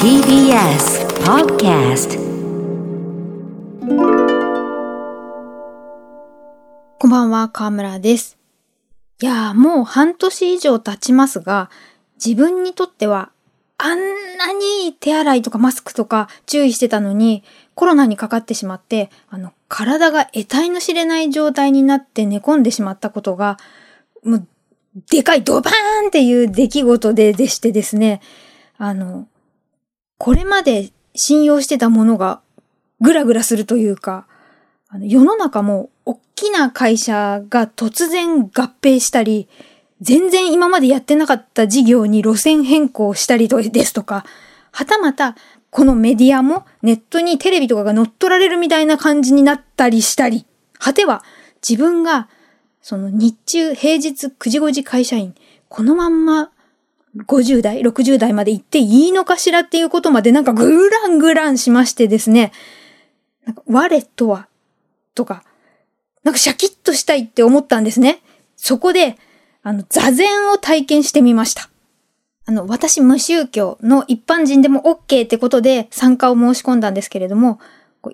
TBS Podcast こんばんは、河村です。いやー、もう半年以上経ちますが、自分にとっては、あんなに手洗いとかマスクとか注意してたのに、コロナにかかってしまって、あの、体が得体の知れない状態になって寝込んでしまったことが、もう、でかいドバーンっていう出来事ででしてですね、あの、これまで信用してたものがぐらぐらするというか、あの世の中も大きな会社が突然合併したり、全然今までやってなかった事業に路線変更したりですとか、はたまたこのメディアもネットにテレビとかが乗っ取られるみたいな感じになったりしたり、果ては自分がその日中平日9時5時会社員、このまんま50代、60代まで行っていいのかしらっていうことまでなんかグラングランしましてですね、なんか我とはとか、なんかシャキッとしたいって思ったんですね。そこで、あの、座禅を体験してみました。あの、私無宗教の一般人でも OK ってことで参加を申し込んだんですけれども、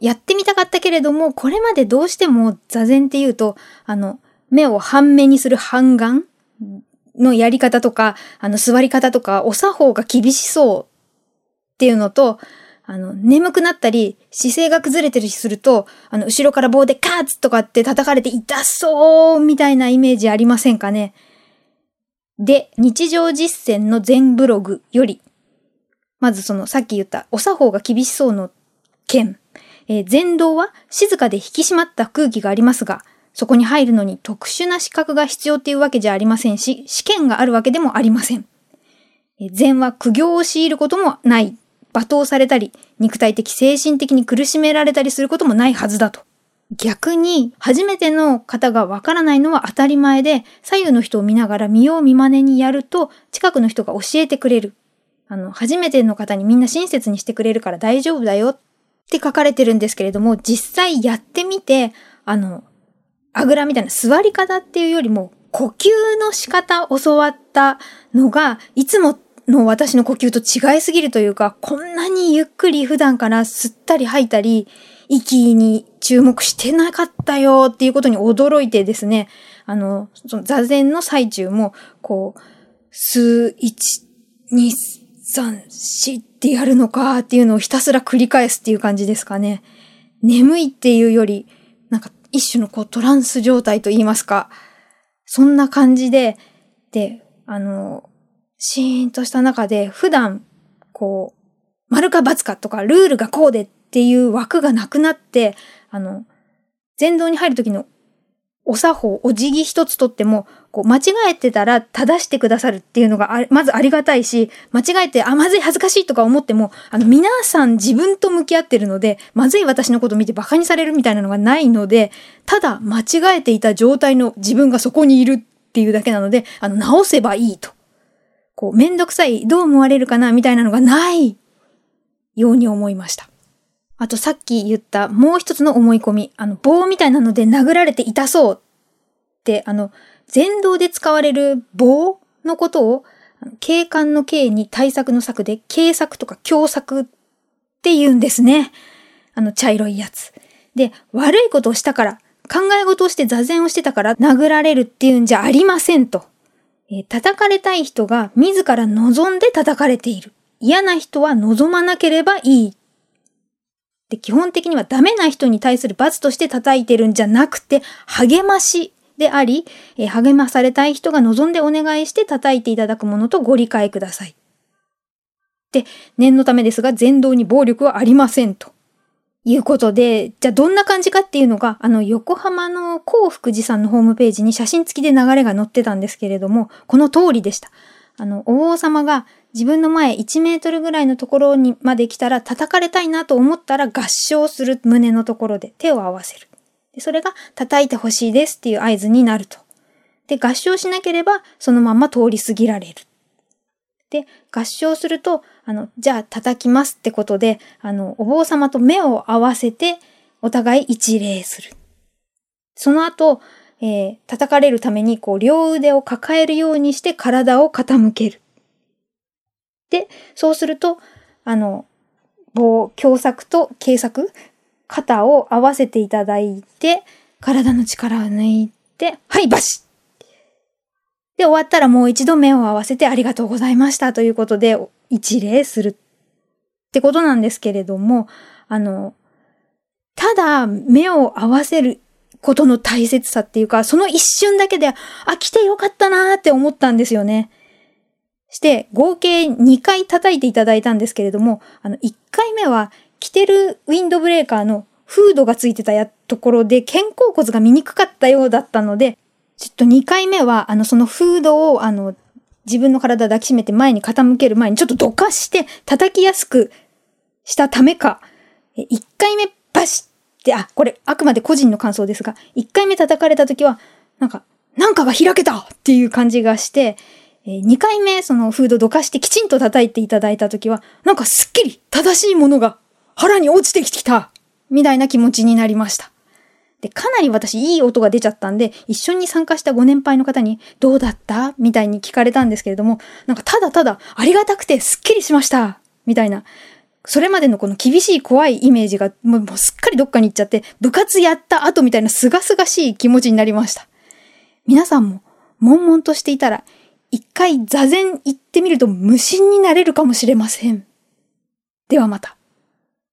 やってみたかったけれども、これまでどうしても座禅っていうと、あの、目を半目にする半眼のやり方とか、あの、座り方とか、お作法が厳しそうっていうのと、あの、眠くなったり、姿勢が崩れてるりすると、あの、後ろから棒でカーツとかって叩かれて痛そうみたいなイメージありませんかね。で、日常実践の全ブログより、まずそのさっき言ったお作法が厳しそうの件、えー、全道は静かで引き締まった空気がありますが、そこに入るのに特殊な資格が必要っていうわけじゃありませんし、試験があるわけでもありません。禅は苦行を強いることもない。罵倒されたり、肉体的、精神的に苦しめられたりすることもないはずだと。逆に、初めての方がわからないのは当たり前で、左右の人を見ながら見よう見真似にやると、近くの人が教えてくれる。あの、初めての方にみんな親切にしてくれるから大丈夫だよって書かれてるんですけれども、実際やってみて、あの、あぐらみたいな座り方っていうよりも、呼吸の仕方教わったのが、いつもの私の呼吸と違いすぎるというか、こんなにゆっくり普段から吸ったり吐いたり、息に注目してなかったよっていうことに驚いてですね、あの、その座禅の最中も、こう、数、一、二、三、四ってやるのかっていうのをひたすら繰り返すっていう感じですかね。眠いっていうより、なんか一種のこうトランス状態と言いますか、そんな感じで、で、あの、シーンとした中で普段、こう、丸か×かとかルールがこうでっていう枠がなくなって、あの、全道に入る時のお作法、お辞儀一つとっても、こう、間違えてたら正してくださるっていうのがまずありがたいし、間違えて、あ、まずい恥ずかしいとか思っても、あの、皆さん自分と向き合ってるので、まずい私のこと見て馬鹿にされるみたいなのがないので、ただ間違えていた状態の自分がそこにいるっていうだけなので、あの、直せばいいと。こう、めんどくさい、どう思われるかな、みたいなのがないように思いました。あとさっき言ったもう一つの思い込み、あの、棒みたいなので殴られて痛そうって、あの、前道で使われる棒のことを、警官の警に対策の策で、警策とか強策って言うんですね。あの、茶色いやつ。で、悪いことをしたから、考え事をして座禅をしてたから殴られるっていうんじゃありませんと。えー叩かれたい人が自ら望んで叩かれている。嫌な人は望まなければいい。で、基本的にはダメな人に対する罰として叩いてるんじゃなくて、励ましであり、えー励まされたい人が望んでお願いして叩いていただくものとご理解ください。で、念のためですが、全道に暴力はありませんと。いうことで、じゃあどんな感じかっていうのが、あの、横浜の幸福寺さんのホームページに写真付きで流れが載ってたんですけれども、この通りでした。あの、お王様が自分の前1メートルぐらいのところにまで来たら叩かれたいなと思ったら合唱する胸のところで手を合わせる。でそれが叩いてほしいですっていう合図になると。で、合唱しなければそのまま通り過ぎられる。で、合唱すると、あの、じゃあ叩きますってことで、あの、お坊様と目を合わせて、お互い一礼する。その後、えー叩かれるために、こう、両腕を抱えるようにして体を傾ける。で、そうすると、あの、棒、強作と軽作、肩を合わせていただいて、体の力を抜いて、はい、バシッで、終わったらもう一度目を合わせてありがとうございましたということで、一礼するってことなんですけれども、あの、ただ目を合わせることの大切さっていうか、その一瞬だけで、あ、来てよかったなーって思ったんですよね。して、合計2回叩いていただいたんですけれども、あの、1回目は、着てるウィンドブレーカーのフードがついてたやところで肩甲骨が見にくかったようだったので、ちょっと2回目は、あの、そのフードを、あの、自分の体抱きしめて前に傾ける前にちょっとどかして叩きやすくしたためか、1回目バシッて、あ、これあくまで個人の感想ですが、1回目叩かれた時は、なんか、なんかが開けたっていう感じがして、2回目そのフードどかしてきちんと叩いていただいた時は、なんかすっきり正しいものが腹に落ちてきたみたいな気持ちになりました。で、かなり私いい音が出ちゃったんで、一緒に参加したご年配の方に、どうだった？みたいに聞かれたんですけれども、なんかただただありがたくてすっきりしましたみたいな。それまでのこの厳しい怖いイメージがもうすっかりどっかに行っちゃって、部活やった後みたいなすがすがしい気持ちになりました。皆さんも、悶々としていたら、一回座禅行ってみると無心になれるかもしれません。ではまた。